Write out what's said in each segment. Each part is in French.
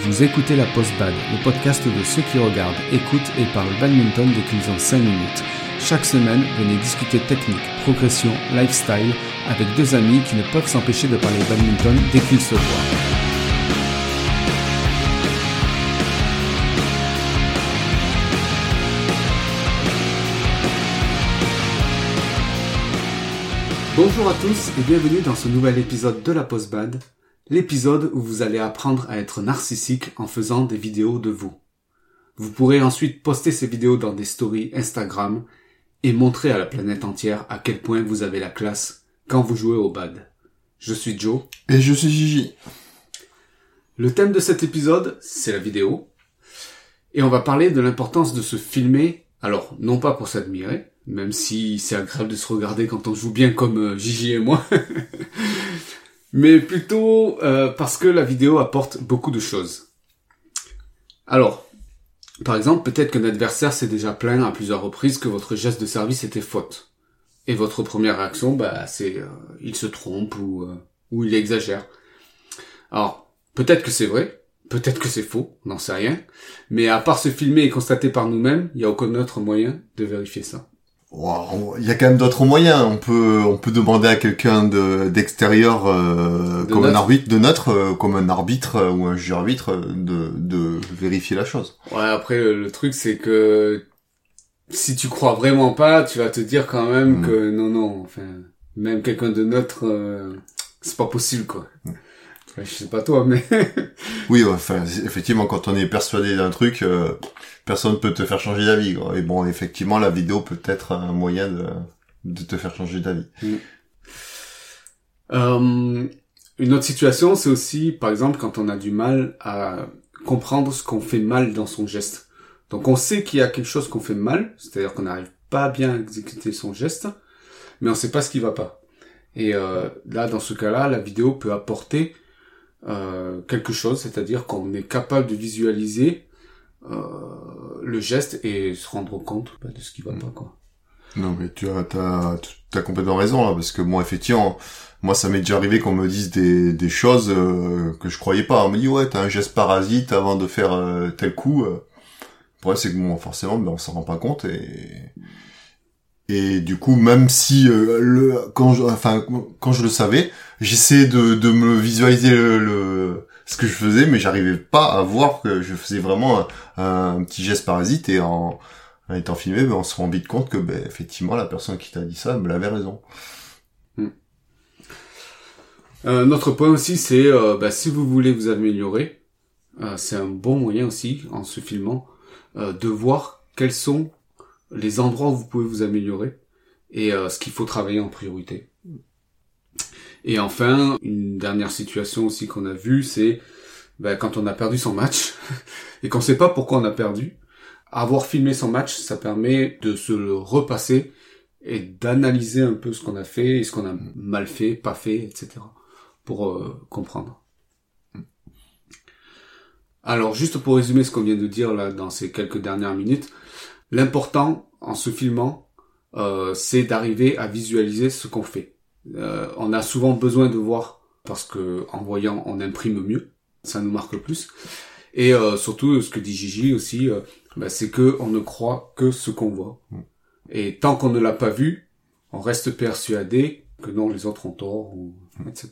Vous écoutez la Post Bad, le podcast de ceux qui regardent, écoutent et parlent badminton dès qu'ils ont 5 minutes. Chaque semaine, venez discuter technique, progression, lifestyle avec deux amis qui ne peuvent s'empêcher de parler badminton dès qu'ils se voient. Bonjour à tous et bienvenue dans ce nouvel épisode de la Post Bad, l'épisode où vous allez apprendre à être narcissique en faisant des vidéos de vous. Vous pourrez ensuite poster ces vidéos dans des stories Instagram et montrer à la planète entière à quel point vous avez la classe quand vous jouez au bad. Je suis Joe. Et je suis Gigi. Le thème de cet épisode, c'est la vidéo. Et on va parler de l'importance de se filmer, alors non pas pour s'admirer, même si c'est agréable de se regarder quand on joue bien comme euh, Gigi et moi, mais plutôt euh, parce que la vidéo apporte beaucoup de choses. Alors, par exemple, peut-être qu'un adversaire s'est déjà plaint à plusieurs reprises que votre geste de service était faute. Et votre première réaction, bah, c'est euh, il se trompe ou, euh, ou il exagère. Alors, peut-être que c'est vrai, peut-être que c'est faux, on n'en sait rien. Mais à part se filmer et constater par nous-mêmes, il n'y a aucun autre moyen de vérifier ça. Il y a quand même d'autres moyens. On peut, on peut demander à quelqu'un de, d'extérieur, euh, De comme un arbitre, de neutre, euh, comme un arbitre euh, ou un juge arbitre, euh, de, de vérifier la chose. Ouais, après, le, truc, c'est que si tu crois vraiment pas, tu vas te dire quand même Mm. que non, non, enfin, même quelqu'un de neutre, euh, c'est pas possible, quoi. Enfin, je sais pas toi, mais... Oui, enfin, effectivement, quand on est persuadé d'un truc, euh, personne peut te faire changer d'avis. quoi. Et bon, effectivement, la vidéo peut être un moyen de, de te faire changer d'avis. Euh, une autre situation, c'est aussi, par exemple, quand on a du mal à comprendre ce qu'on fait mal dans son geste. Donc on sait qu'il y a quelque chose qu'on fait mal, c'est-à-dire qu'on n'arrive pas bien à exécuter son geste, mais on sait pas ce qui va pas. Et euh, là, dans ce cas-là, la vidéo peut apporter euh, quelque chose, c'est-à-dire qu'on est capable de visualiser euh, le geste et se rendre compte bah, de ce qui va pas, quoi. Non, mais tu as, t'as, t'as complètement raison là, parce que moi, effectivement, moi, ça m'est déjà arrivé qu'on me dise des, des choses euh, que je croyais pas. On me dit ouais, t'as un geste parasite avant de faire euh, tel coup. euh. Le problème, c'est que bon, forcément, ben, on s'en rend pas compte et et du coup, même si euh, le quand je, enfin quand je le savais, j'essayais de, de me visualiser le, le- ce que je faisais, mais j'arrivais pas à voir que je faisais vraiment un, un petit geste parasite et en en étant filmé, ben, on se rend vite compte que, ben, effectivement, la personne qui t'a dit ça, elle avait raison. Euh, notre point aussi, c'est euh, bah, si vous voulez vous améliorer, euh, c'est un bon moyen aussi, en se filmant, euh, de voir quels sont les endroits où vous pouvez vous améliorer et euh, ce qu'il faut travailler en priorité. Et enfin, une dernière situation aussi qu'on a vue, c'est bah, quand on a perdu son match et qu'on sait pas pourquoi on a perdu. Avoir filmé son match, ça permet de se le repasser et d'analyser un peu ce qu'on a fait et ce qu'on a mal fait, pas fait, etc. pour euh, comprendre. Alors, juste pour résumer ce qu'on vient de dire là dans ces quelques dernières minutes, l'important en se filmant, euh, c'est d'arriver à visualiser ce qu'on fait. Euh, on a souvent besoin de voir parce que en voyant, on imprime mieux, ça nous marque plus. Et euh, surtout, ce que dit Gigi aussi, euh, bah, c'est que on ne croit que ce qu'on voit. Et tant qu'on ne l'a pas vu, on reste persuadé que non, les autres ont tort, ou, etc.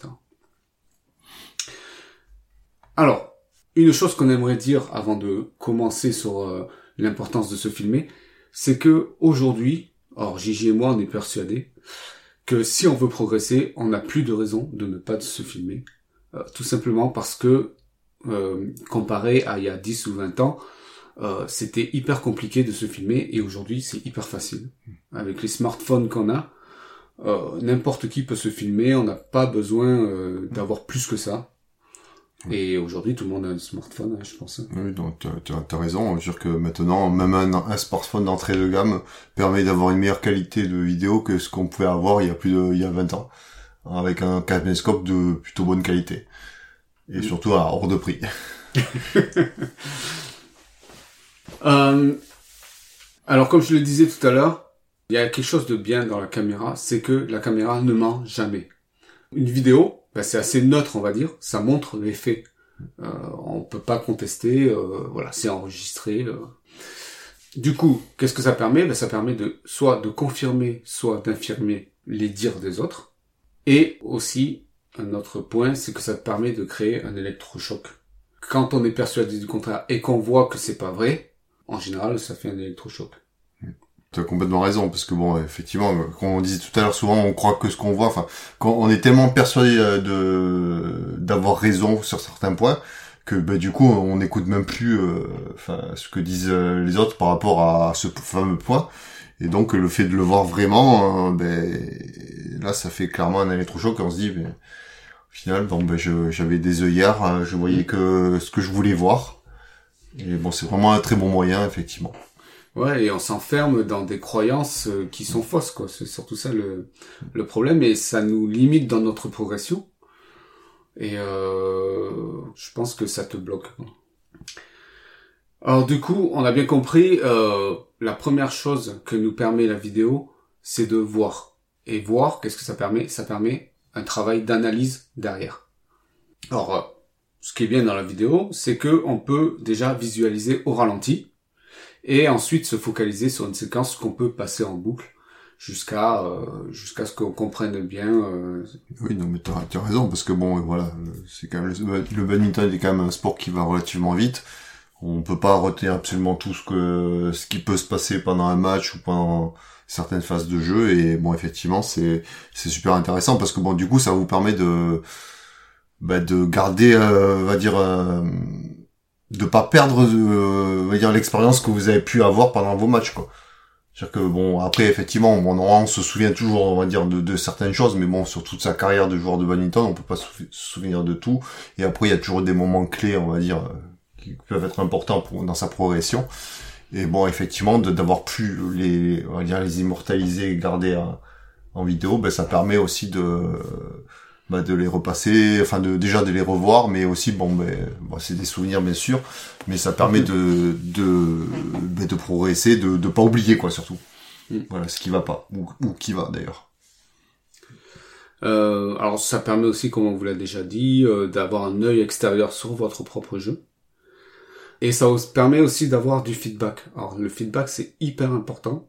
Alors, une chose qu'on aimerait dire avant de commencer sur euh, l'importance de se filmer, c'est que aujourd'hui, or Gigi et moi, on est persuadés que si on veut progresser, on n'a plus de raison de ne pas se filmer, Euh, tout simplement parce que euh, comparé à il y a 10 ou 20 ans, euh, c'était hyper compliqué de se filmer et aujourd'hui c'est hyper facile. Avec les smartphones qu'on a, euh, n'importe qui peut se filmer, on n'a pas besoin euh, d'avoir plus que ça. Et aujourd'hui tout le monde a un smartphone, hein, je pense. Oui, donc tu as, raison. Je veux dire que maintenant, même un, un smartphone d'entrée de gamme permet d'avoir une meilleure qualité de vidéo que ce qu'on pouvait avoir il y a plus de, il y a 20 ans. Avec un caméscope de plutôt bonne qualité. Et surtout à hors de prix. Euh, alors comme je le disais tout à l'heure, il y a quelque chose de bien dans la caméra, c'est que la caméra ne ment jamais. Une vidéo, ben, c'est assez neutre on va dire, ça montre les faits. Euh, on peut pas contester. euh, voilà, c'est enregistré. euh. Du coup, qu'est-ce que ça permet? Ben, Ça permet de soit de confirmer, soit d'infirmer les dires des autres. Et aussi, un autre point, c'est que ça permet de créer un électrochoc. Quand on est persuadé du contraire et qu'on voit que c'est pas vrai, en général, ça fait un électrochoc. Tu as complètement raison, parce que bon, effectivement, comme on disait tout à l'heure, souvent on croit que ce qu'on voit, enfin, quand on est tellement persuadé euh, de d'avoir raison sur certains points, que bah, du coup on n'écoute même plus, euh, enfin, ce que disent euh, les autres par rapport à ce fameux point. Et donc le fait de le voir vraiment, euh, ben là ça fait clairement un électrochoc. On se dit, ben, au final, bon, ben je- j'avais des œillères, euh, je voyais que ce que je voulais voir. Et bon, c'est vraiment un très bon moyen, effectivement. Ouais, et on s'enferme dans des croyances euh, qui sont fausses, quoi. C'est surtout ça le, le problème, et ça nous limite dans notre progression. Et euh, je pense que ça te bloque. Alors du coup, on a bien compris, euh, la première chose que nous permet la vidéo, c'est de voir. Et voir, qu'est-ce que ça permet? Ça permet un travail d'analyse derrière. Alors, euh, ce qui est bien dans la vidéo, c'est que on peut déjà visualiser au ralenti et ensuite se focaliser sur une séquence qu'on peut passer en boucle jusqu'à euh, jusqu'à ce qu'on comprenne bien. euh, Oui, non, mais t'as as raison, parce que bon, voilà, c'est quand même le, le badminton est quand même un sport qui va relativement vite. On peut pas retenir absolument tout ce que ce qui peut se passer pendant un match ou pendant certaines phases de jeu. Et bon, effectivement, c'est c'est super intéressant parce que bon, du coup, ça vous permet de bah, de garder, euh, va dire, euh, de pas perdre, euh, l'expérience que vous avez pu avoir pendant vos matchs, quoi. C'est-à-dire que bon, après effectivement, on se souvient toujours, on va dire, de, de certaines choses, mais bon, sur toute sa carrière de joueur de badminton, on peut pas se sou- se souvenir de tout. Et après, il y a toujours des moments clés, on va dire, euh, qui peuvent être importants pour, dans sa progression. Et bon, effectivement, d'avoir pu les, on va dire, les immortaliser, et garder en, en vidéo, ben ça permet aussi de, bah, de les repasser, enfin de déjà de les revoir, mais aussi bon, ben, c'est des souvenirs bien sûr, mais ça permet de de ben, de progresser, de de pas oublier quoi surtout. Mm. Voilà ce qui va pas ou, ou qui va d'ailleurs. Euh, alors ça permet aussi, comme on vous l'a déjà dit, euh, d'avoir un œil extérieur sur votre propre jeu. Et ça permet aussi d'avoir du feedback. Alors le feedback c'est hyper important.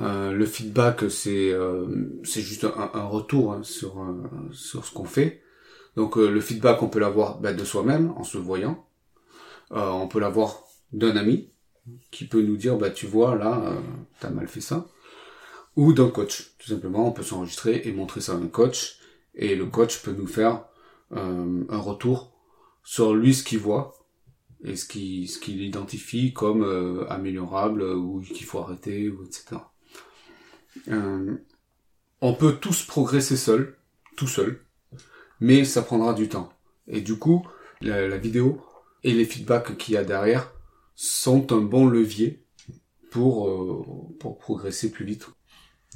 Euh, le feedback c'est euh, c'est juste un, retour hein, sur euh, sur ce qu'on fait. Donc le feedback on peut l'avoir bah, de soi-même en se voyant. On peut l'avoir d'un ami qui peut nous dire bah tu vois là t'as mal fait ça ou d'un coach. Tout simplement, on peut s'enregistrer et montrer ça à un coach, et le coach peut nous faire un retour sur lui ce qu'il voit et ce qu'il ce identifie comme améliorable ou qu'il faut arrêter ou etc. Euh, on peut tous progresser seul, tout seul, mais ça prendra du temps. Et du coup, la, vidéo et les feedbacks qu'il y a derrière sont un bon levier pour euh, pour progresser plus vite.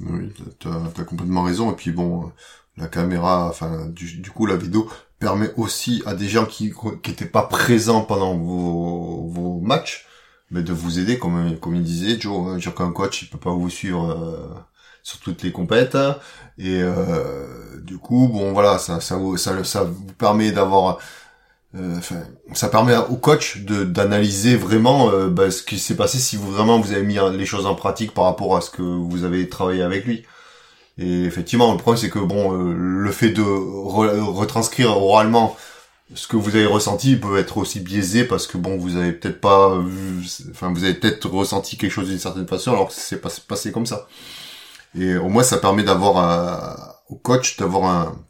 Oui, t'as as complètement raison. Et puis bon, la caméra, enfin du, coup la vidéo permet aussi à des gens qui qui étaient pas présents pendant vos vos matchs, mais de vous aider comme comme il disait Joe, hein, dire qu'un coach il peut pas vous suivre euh, sur toutes les compètes et euh, du coup bon voilà ça ça vous ça, ça vous permet d'avoir euh, ça permet au coach de d'analyser vraiment euh, bah, ce qui s'est passé si vous vraiment vous avez mis les choses en pratique par rapport à ce que vous avez travaillé avec lui. Et effectivement, le problème c'est que bon, euh, le fait de re- retranscrire oralement ce que vous avez ressenti peut être aussi biaisé parce que bon, vous avez peut-être pas, vu, enfin, vous avez peut-être ressenti quelque chose d'une certaine façon alors que c'est pas passé comme ça. Et au moins, ça permet d'avoir au coach d'avoir un,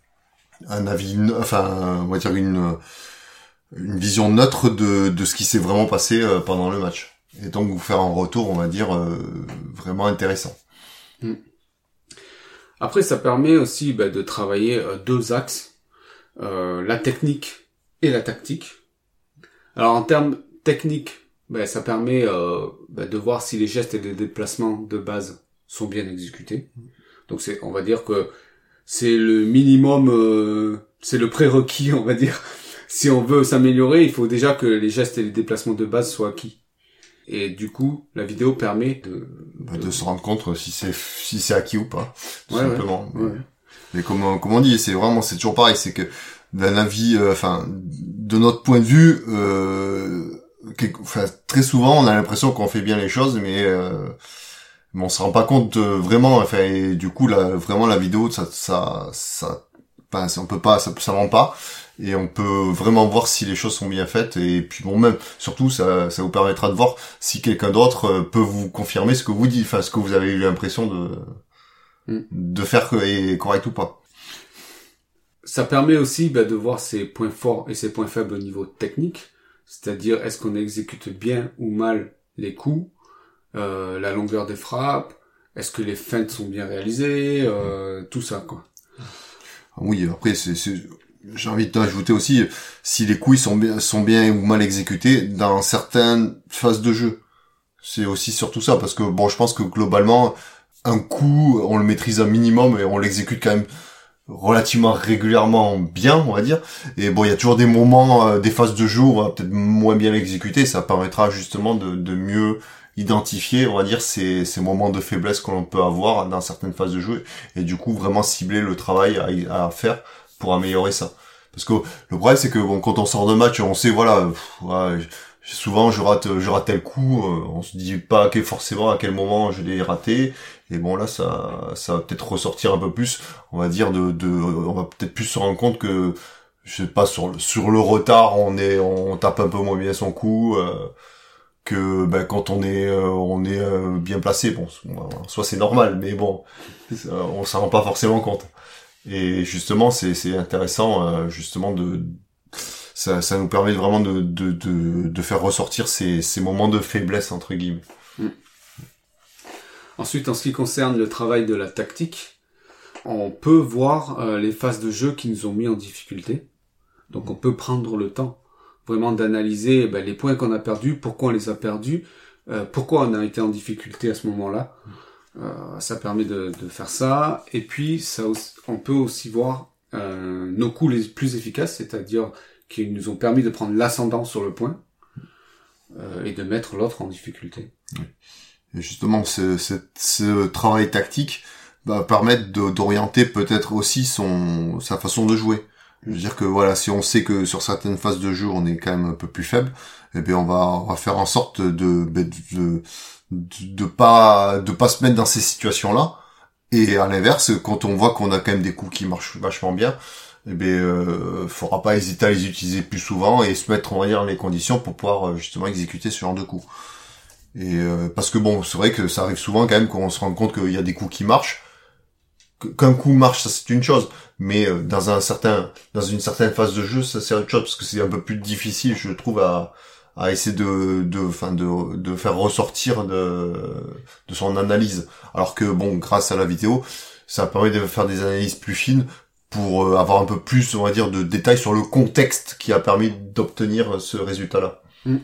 un avis, enfin, on va dire une une vision neutre de, de ce qui s'est vraiment passé euh, pendant le match. Et donc vous faire un retour, on va dire, euh, vraiment intéressant. Après, ça permet aussi bah, de travailler euh, deux axes, euh, la technique et la tactique. Alors en termes techniques, bah, ça permet euh, bah, de voir si les gestes et les déplacements de base sont bien exécutés. Donc c'est, on va dire que c'est le minimum, euh, c'est le prérequis, on va dire. Si on veut s'améliorer, il faut déjà que les gestes et les déplacements de base soient acquis. Et du coup, la vidéo permet de, Bah, de se rendre compte si c'est si c'est acquis ou pas, tout Ouais, ouais. simplement. Ouais. Mais comme comme on dit, c'est vraiment c'est toujours pareil, c'est que d'un avis, euh, enfin, de notre point de vue, euh, enfin, très souvent, on a l'impression qu'on fait bien les choses, mais, euh, mais on se rend pas compte vraiment. Enfin, et du coup, là, vraiment, la vidéo, ça, ça, ça, on peut pas, ça, ça rend pas et on peut vraiment voir si les choses sont bien faites et puis bon même surtout ça, ça vous permettra de voir si quelqu'un d'autre peut vous confirmer ce que vous dites enfin ce que vous avez eu l'impression de mm. de faire est correct ou pas ça permet aussi bah, de voir ses points forts et ses points faibles au niveau technique c'est-à-dire est-ce qu'on exécute bien ou mal les coups euh, la longueur des frappes est-ce que les feintes sont bien réalisées euh, tout ça quoi oui après c'est j'ai envie de t'ajouter aussi si les coups sont bien sont bien ou mal exécutés dans certaines phases de jeu. C'est aussi surtout ça parce que bon, je pense que globalement un coup, on le maîtrise un minimum et on l'exécute quand même relativement régulièrement bien, on va dire. Et bon, il y a toujours des moments, euh, des phases de jeu où on va peut-être moins bien l'exécuter. Ça permettra justement de, mieux identifier, on va dire, ces, moments de faiblesse que l'on peut avoir dans certaines phases de jeu et du coup vraiment cibler le travail à, à faire pour améliorer ça. Parce que le problème c'est que bon quand on sort de match, on sait voilà, souvent je rate je rate tel coup, euh, on se dit pas que forcément à quel moment je l'ai raté. Et bon là ça ça va peut-être ressortir un peu plus, on va dire de, de on va peut-être plus se rendre compte que je sais pas sur le, sur le retard on est on tape un peu moins bien son coup. Euh, que ben, quand on est euh, on est bien placé bon soit c'est normal mais bon on s'en rend pas forcément compte et justement, c'est intéressant, euh, justement, de ça, ça nous permet vraiment de, de, de, de faire ressortir ces, ces moments de faiblesse, entre guillemets. Mm. Ensuite, en ce qui concerne le travail de la tactique, on peut voir euh, les phases de jeu qui nous ont mis en difficulté. Donc on peut prendre le temps vraiment d'analyser ben, les points qu'on a perdus, pourquoi on les a perdus, euh, pourquoi on a été en difficulté à ce moment-là. Euh, ça permet de, faire ça. Et puis, on peut aussi voir nos coups les plus efficaces, c'est-à-dire qui nous ont permis de prendre l'ascendant sur le point et de mettre l'autre en difficulté. Et justement, ce, ce, ce, travail tactique va permettre d'orienter peut-être aussi son sa façon de jouer. Je veux dire que voilà, si on sait que sur certaines phases de jeu on est quand même un peu plus faible, eh bien on va, on va faire en sorte de, de, de de, pas de pas se mettre dans ces situations là et à l'inverse quand on voit qu'on a quand même des coups qui marchent vachement bien eh bien euh, faudra pas hésiter à les utiliser plus souvent et se mettre on va dire les conditions pour pouvoir euh, justement exécuter ce genre de coups et euh, parce que bon c'est vrai que ça arrive souvent quand même qu'on se rend compte qu'il y a des coups qui marchent. Qu'un coup marche ça c'est une chose. Mais euh, dans un certain dans une certaine phase de jeu ça c'est autre chose parce que c'est un peu plus difficile je trouve à à essayer de de enfin de, de faire ressortir de de son analyse. Alors que bon grâce à la vidéo ça permet de faire des analyses plus fines pour euh, avoir un peu plus on va dire de détails sur le contexte qui a permis d'obtenir ce résultat là mm.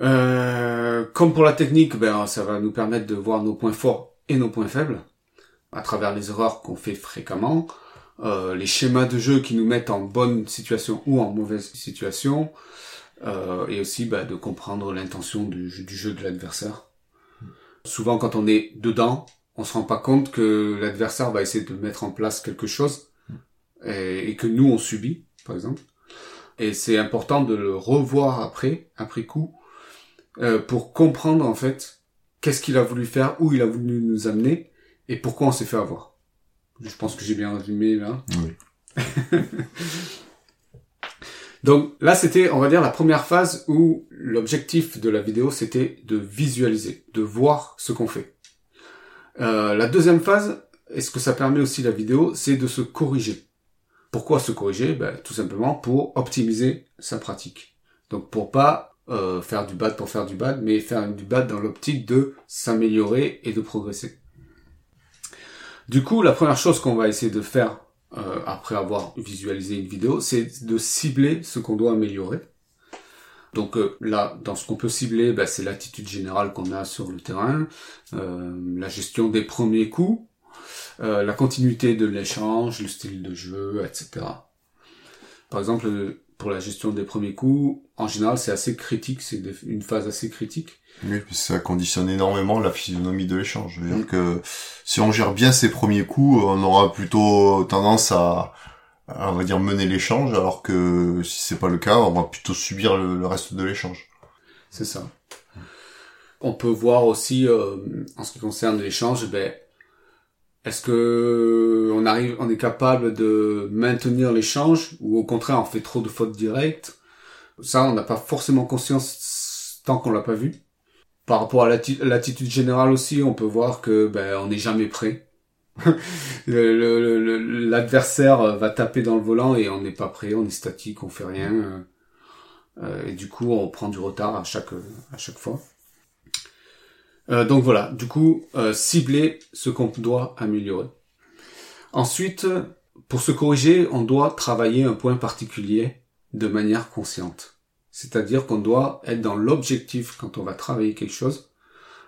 Euh, comme pour la technique ben ça va nous permettre de voir nos points forts et nos points faibles à travers les erreurs qu'on fait fréquemment euh, les schémas de jeu qui nous mettent en bonne situation ou en mauvaise situation, euh, et aussi bah, de comprendre l'intention du, du, jeu de l'adversaire. Souvent, quand on est dedans, on se rend pas compte que l'adversaire va essayer de mettre en place quelque chose et, que nous on subit, par exemple. Et c'est important de le revoir après, après coup, euh, pour comprendre en fait qu'est-ce qu'il a voulu faire, où il a voulu nous amener et pourquoi on s'est fait avoir. Je pense que j'ai bien résumé là. Oui. Donc là, c'était, on va dire, la première phase où l'objectif de la vidéo, c'était de visualiser, de voir ce qu'on fait. Euh, la deuxième phase, et ce que ça permet aussi la vidéo, c'est de se corriger. Pourquoi se corriger? Ben, Tout simplement pour optimiser sa pratique. Donc pour pas euh, faire du bad pour faire du bad, mais faire du bad dans l'optique de s'améliorer et de progresser. Du coup, la première chose qu'on va essayer de faire euh, après avoir visualisé une vidéo, c'est de cibler ce qu'on doit améliorer. Donc euh, là, dans ce qu'on peut cibler, bah, c'est l'attitude générale qu'on a sur le terrain, euh, la gestion des premiers coups, la continuité de l'échange, le style de jeu, etc. Par exemple, pour la gestion des premiers coups, en général, c'est assez critique, c'est une phase assez critique. Oui, parce que ça conditionne énormément la physionomie de l'échange. Je veux dire mm. que si on gère bien ses premiers coups, on aura plutôt tendance à, on va dire, mener l'échange, alors que si c'est pas le cas, on va plutôt subir le, reste de l'échange. C'est ça. On peut voir aussi, euh, en ce qui concerne l'échange, ben, est-ce que on arrive, on est capable de maintenir l'échange ou au contraire on fait trop de fautes directes? Ça, on n'a pas forcément conscience tant qu'on l'a pas vu. Par rapport à l'attitude générale aussi, on peut voir que ben on n'est jamais prêt. L'adversaire va taper dans le volant et on n'est pas prêt, on est statique, on fait rien. Euh, et du coup, on prend du retard à chaque à chaque fois. Euh, donc voilà, du coup, euh, cibler ce qu'on doit améliorer. Ensuite, pour se corriger, on doit travailler un point particulier de manière consciente. C'est-à-dire qu'on doit être dans l'objectif quand on va travailler quelque chose,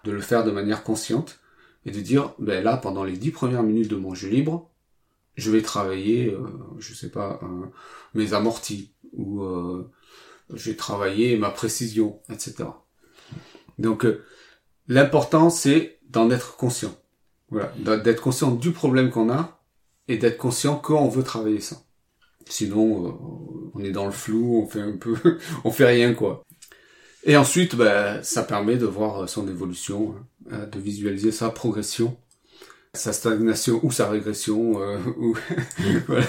de le faire de manière consciente et de dire, ben là, pendant les dix premières minutes de mon jeu libre, je vais travailler, euh, je sais pas, mes amortis ou je vais travailler ma précision, etc. Donc L'important, c'est d'en être conscient. Voilà, d'être conscient du problème qu'on a et d'être conscient qu'on veut travailler ça. Sinon, euh, on est dans le flou, on fait un peu, on fait rien quoi. Et ensuite, ben, ça permet de voir son évolution, hein, de visualiser sa progression, sa stagnation ou sa régression. Euh, ou voilà.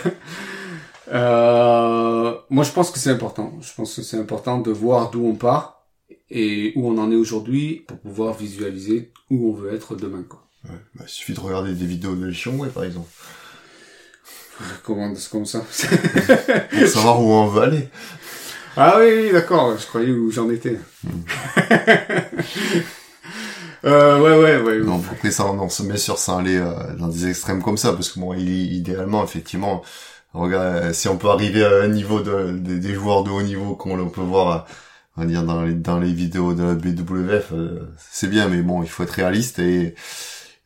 Euh, moi, je pense que c'est important. Je pense que c'est important de voir d'où on part et où on en est aujourd'hui pour pouvoir visualiser où on veut être demain. Quoi. Ouais, bah, il suffit de regarder des vidéos de ouais, par exemple. Comment, comme ça Pour savoir où on veut aller. Ah oui, d'accord, je croyais où j'en étais. Hmm. euh, ouais, ouais, ouais. Non, après ça, on se met sur ça aller euh, dans des extrêmes comme ça, parce que bon, idéalement, effectivement, regarde, si on peut arriver à un niveau de, des joueurs de haut niveau qu'on peut voir on va dire dans les dans les vidéos de la BWF euh, c'est bien mais bon il faut être réaliste euh,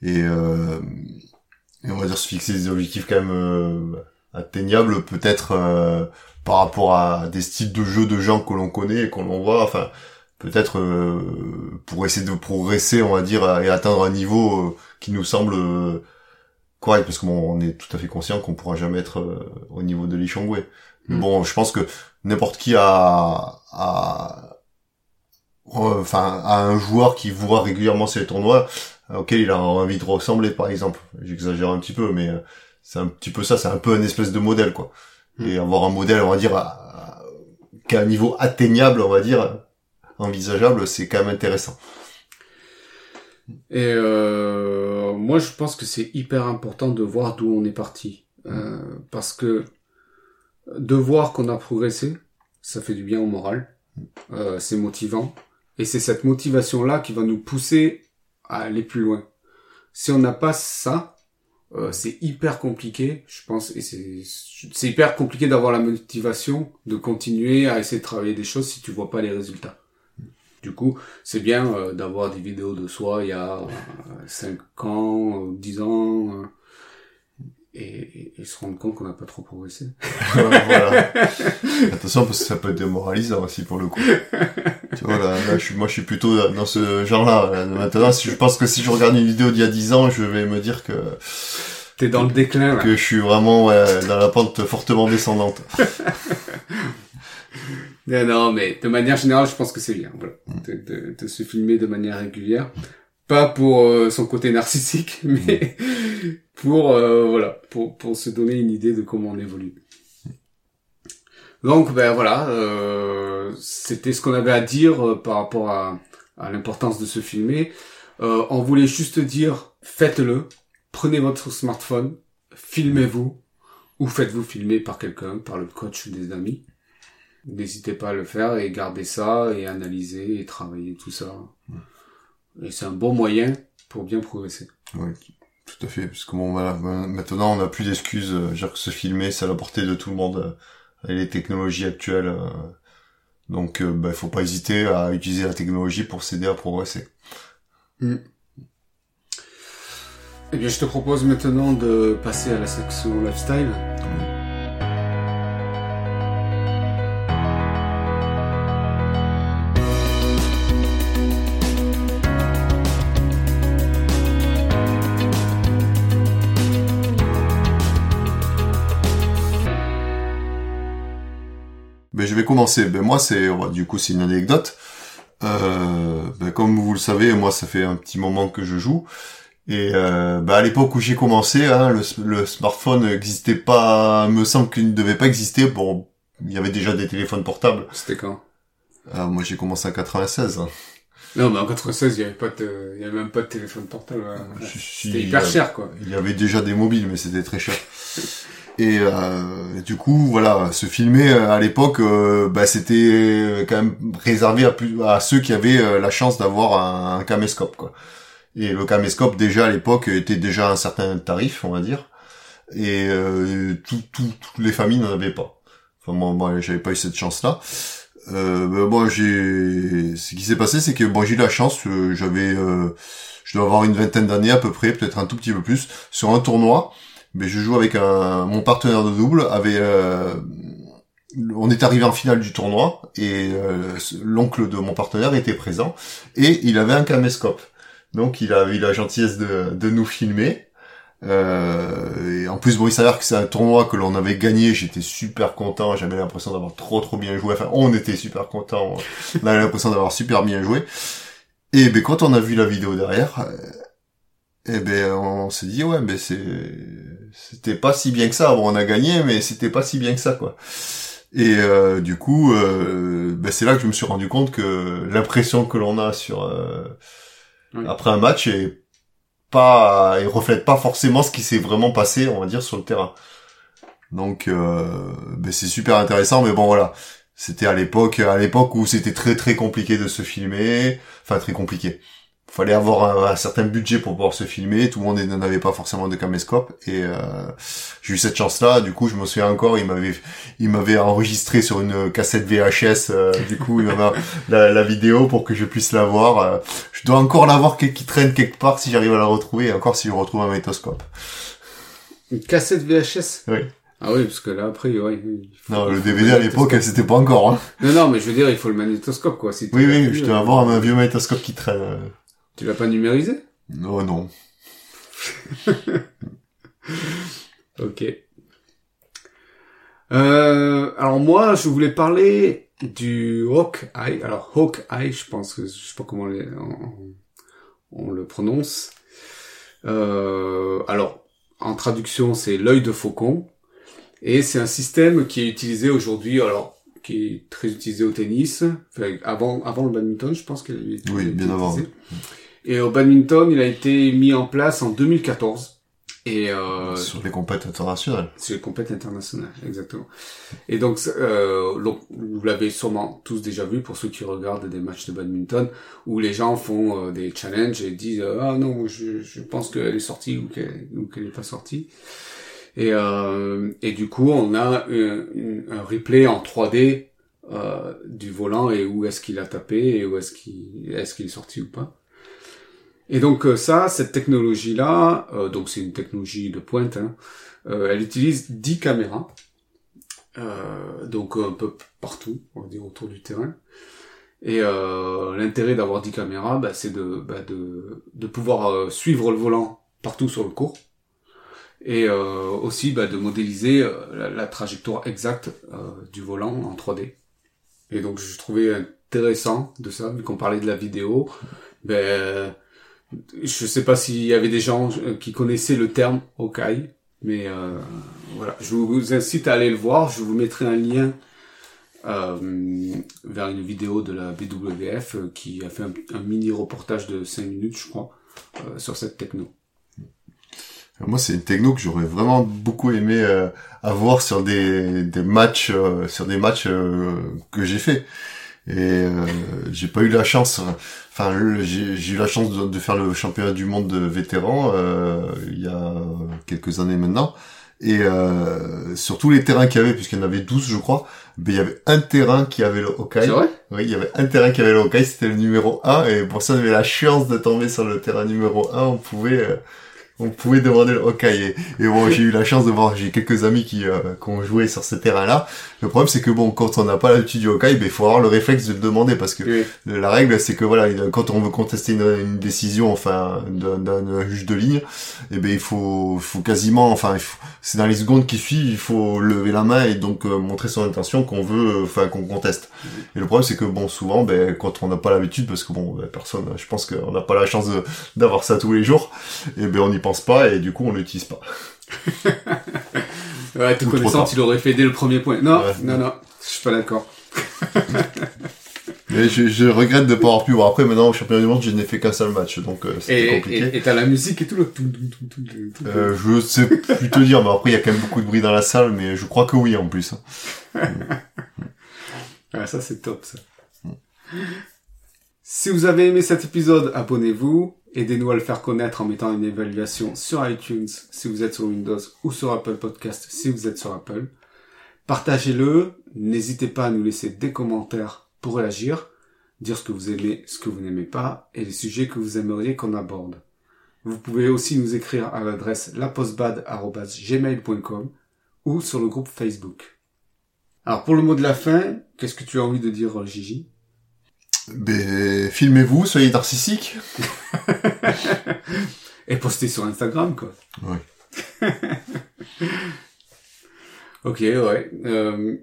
et on va dire se fixer des objectifs quand même euh, atteignables peut-être euh, par rapport à des styles de jeu de gens que l'on connaît et qu'on voit. Enfin peut-être pour essayer de progresser on va dire et atteindre un niveau qui nous semble correct. Parce que bon on est tout à fait conscient qu'on pourra jamais être au niveau de Lichongwe mm. bon je pense que n'importe qui a, a enfin a un joueur qui voit régulièrement ces tournois euh, auquel il a envie de ressembler par exemple j'exagère un petit peu mais euh, c'est un petit peu ça c'est un peu un espèce de modèle quoi hmm. et avoir un modèle on va dire qu'à un niveau atteignable on va dire envisageable c'est quand même intéressant et euh, moi je pense que c'est hyper important de voir d'où on est parti euh, parce que de voir qu'on a progressé, ça fait du bien au moral. Euh, c'est motivant. Et c'est cette motivation-là qui va nous pousser à aller plus loin. Si on n'a pas ça, euh, c'est hyper compliqué, je pense, et c'est hyper compliqué d'avoir la motivation de continuer à essayer de travailler des choses si tu vois pas les résultats. Du coup, c'est bien euh, d'avoir des vidéos de soi il y a 5 ans, 10 ans, et, et, se rendre compte qu'on n'a pas trop progressé. voilà. Attention parce que ça peut être démoralisant aussi pour le coup. tu vois là, là je suis, moi je suis plutôt dans ce genre-là. Maintenant, si je pense que si je regarde une vidéo d'il y a 10 ans, je vais me dire que t'es dans le déclin. Là. Que je suis vraiment ouais, dans la pente fortement descendante. non, non, mais de manière générale, je pense que c'est bien. Voilà, de, de, de, se filmer de manière régulière pas pour euh, son côté narcissique, mais pour euh, voilà, pour pour se donner une idée de comment on évolue. Donc ben voilà, euh, c'était ce qu'on avait à dire par rapport à, à l'importance de se filmer. on voulait juste dire faites-le, prenez votre smartphone, filmez-vous ou faites-vous filmer par quelqu'un, par le coach ou des amis. N'hésitez pas à le faire et gardez ça et analyser et travailler tout ça. Et c'est un bon moyen pour bien progresser. Oui, tout à fait. Parce que bon, voilà, maintenant on n'a plus d'excuses. Euh, genre que se filmer, c'est à la portée de tout le monde euh, avec les technologies actuelles. Euh. donc, il bah, faut pas hésiter à utiliser la technologie pour s'aider à progresser. Mm. Eh bien, je te propose maintenant de passer à la section lifestyle. Mm. Vais commencer. Ben moi, c'est du coup c'est une anecdote. Euh, ben, comme vous le savez, moi, ça fait un petit moment que je joue. Et euh, ben, à l'époque où j'ai commencé, hein, le, le, smartphone n'existait pas, me semble qu'il ne devait pas exister. Bon, il y avait déjà des téléphones portables. C'était quand? Ah, Moi, j'ai commencé en 96. Hein. Non, mais en 96, il y avait pas de, il y avait même pas de téléphone portable. Hein. C'était hyper cher, quoi. Il y avait déjà des mobiles, mais c'était très cher. Et, euh, du coup, voilà, se filmer euh, à l'époque, euh, bah, c'était quand même réservé à, plus, à ceux qui avaient euh, la chance d'avoir un, un, caméscope, quoi. Et le caméscope, déjà à l'époque, était déjà un certain tarif, on va dire. Et toutes les familles n'en avaient pas. Enfin, moi, moi j'avais pas eu cette chance-là. Euh, ben, bon, j'ai, ce qui s'est passé, c'est que bon, j'ai eu la chance, j'avais, je dois avoir une vingtaine d'années à peu près, peut-être un tout petit peu plus, sur un tournoi mais je joue avec un, mon partenaire de double avait euh, on est arrivé en finale du tournoi et euh, l'oncle de mon partenaire était présent et il avait un caméscope. Donc il a eu la gentillesse de, de nous filmer. Euh, et en plus, bon, il s'avère que c'est un tournoi que l'on avait gagné. J'étais super content. J'avais l'impression d'avoir trop trop bien joué. Enfin, on était super content. On avait l'impression d'avoir super bien joué. Et ben quand on a vu la vidéo derrière, eh ben on s'est dit ouais, mais c'est c'était pas si bien que ça. Bon, on a gagné, mais c'était pas si bien que ça, quoi. Et euh, du coup, euh, ben c'est là que je me suis rendu compte que l'impression que l'on a sur euh, après un match est pas, il reflète pas forcément ce qui s'est vraiment passé, on va dire, sur le terrain. Donc, ben c'est super intéressant, mais bon voilà, c'était à l'époque, à l'époque où c'était très très compliqué de se filmer, enfin très compliqué fallait avoir un, certain budget pour pouvoir se filmer. Tout le monde n'avait pas forcément de caméscope et euh, j'ai eu cette chance-là. Du coup, je me souviens encore, il m'avait, il m'avait enregistré sur une cassette VHS. Euh, du coup, il m'avait la, la, vidéo pour que je puisse la voir. Euh, je dois encore l'avoir qui traîne quelque part si j'arrive à la retrouver. Et encore si je retrouve un métoscope. Une cassette VHS. Oui. Ah oui, parce que là, après, ouais. non, le DVD à l'époque, c'était pas encore, hein. Non, non, mais je veux dire, il faut le magnétoscope, quoi. oui, oui, je dois avoir un vieux magnétoscope qui traîne. Tu l'as pas numérisé Non, non. ok. Euh, alors moi, je voulais parler du Hawkeye. Alors Hawkeye, je pense que je sais pas comment on, le prononce. Euh, alors en traduction, c'est l'œil de faucon, et c'est un système qui est utilisé aujourd'hui. Alors qui est très utilisé au tennis. Enfin, avant, avant le badminton, je pense qu'il est Oui, bien avant. Et au badminton, il a été mis en place en 2014. Et euh, sur les compètes internationales. Sur les compètes internationales, exactement. Et donc, euh, vous l'avez sûrement tous déjà vu pour ceux qui regardent des matchs de badminton où les gens font euh, des challenges et disent ah non, je, je pense qu'elle est sortie ou qu'elle ou qu'elle n'est pas sortie. Et euh, et du coup, on a un, un replay en 3D euh, du volant et où est-ce qu'il a tapé et où est-ce qu'il est-ce qu'il est sorti ou pas. Et donc euh, ça, cette technologie-là, euh, donc c'est une technologie de pointe, hein, euh, elle utilise 10 caméras, donc un peu partout, on va dire autour du terrain. Et l'intérêt d'avoir 10 caméras, bah, c'est de, bah, de, de, pouvoir suivre le volant partout sur le cours, et aussi bah, de modéliser la, la, trajectoire exacte du volant en 3D. Et donc je trouvais intéressant de ça, vu qu'on parlait de la vidéo, ben je sais pas s'il y avait des gens euh, qui connaissaient le terme Hawkeye, mais euh, voilà. Je vous incite à aller le voir. Je vous mettrai un lien euh, vers une vidéo de la BWF qui a fait un, mini reportage de 5 minutes, je crois, sur cette techno. Moi, c'est une techno que j'aurais vraiment beaucoup aimé avoir sur des, des matchs, sur des matchs que j'ai fait. Et j'ai pas eu la chance. Enfin, j'ai eu la chance de, faire le championnat du monde de vétérans euh, il y a quelques années maintenant. Et euh, sur tous les terrains qu'il y avait, puisqu'il y en avait 12 je crois, ben, il y avait un terrain qui avait le Hawkeye. C'est vrai? Oui, il y avait un terrain qui avait le Hawkeye, c'était le numéro 1. Et pour ça, on avait la chance de tomber sur le terrain numéro 1. On pouvait... On pouvait demander le hockey. Et, bon, j'ai eu la chance de voir, j'ai quelques amis qui, euh, qui ont joué sur ce terrain-là. Le problème, c'est que bon, quand on n'a pas l'habitude du hockey, ben, il faut avoir le réflexe de le demander parce que la règle, c'est que voilà, quand on veut contester une, décision, enfin, d'un juge de ligne, et eh ben, il faut, faut quasiment, enfin, c'est dans les secondes qui suivent, il faut lever la main et donc euh, montrer son intention qu'on veut, enfin, qu'on conteste. Et le problème, c'est que bon, souvent, ben, quand on n'a pas l'habitude, parce que bon, ben, personne, je pense qu'on n'a pas la chance d'avoir ça tous les jours, et eh ben, on y pense pas et du coup on l'utilise pas. ouais, tout connaissant, il aurait fait dès le premier point. Non, non, non, je suis pas d'accord. Mais je, regrette de pas avoir pu voir. Après, maintenant, au championnat du monde, je n'ai fait qu'un seul match, donc euh, c'était compliqué. Et t'as la musique et tout le... Euh, je sais plus te dire, mais après, il y a quand même beaucoup de bruit dans la salle, mais je crois que oui, en plus. ah, ça, c'est top, ça. Si vous avez aimé cet épisode, abonnez-vous. Aidez-nous à le faire connaître en mettant une évaluation sur iTunes si vous êtes sur Windows ou sur Apple Podcast si vous êtes sur Apple. Partagez-le. N'hésitez pas à nous laisser des commentaires pour réagir, dire ce que vous aimez, ce que vous n'aimez pas et les sujets que vous aimeriez qu'on aborde. Vous pouvez aussi nous écrire à l'adresse lapostbad.gmail.com ou sur le groupe Facebook. Alors pour le mot de la fin, qu'est-ce que tu as envie de dire Gigi? Ben, filmez-vous, soyez narcissique. Et postez sur Instagram, quoi. Ouais. ok, ouais. Euh,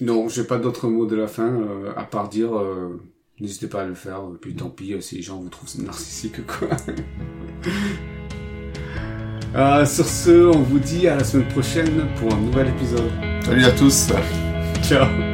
non, j'ai pas d'autres mots de la fin, euh, à part dire, euh, n'hésitez pas à le faire, puis tant pis si les gens vous trouvent narcissique, quoi. sur ce, on vous dit à la semaine prochaine pour un nouvel épisode. Salut à tous. Ciao.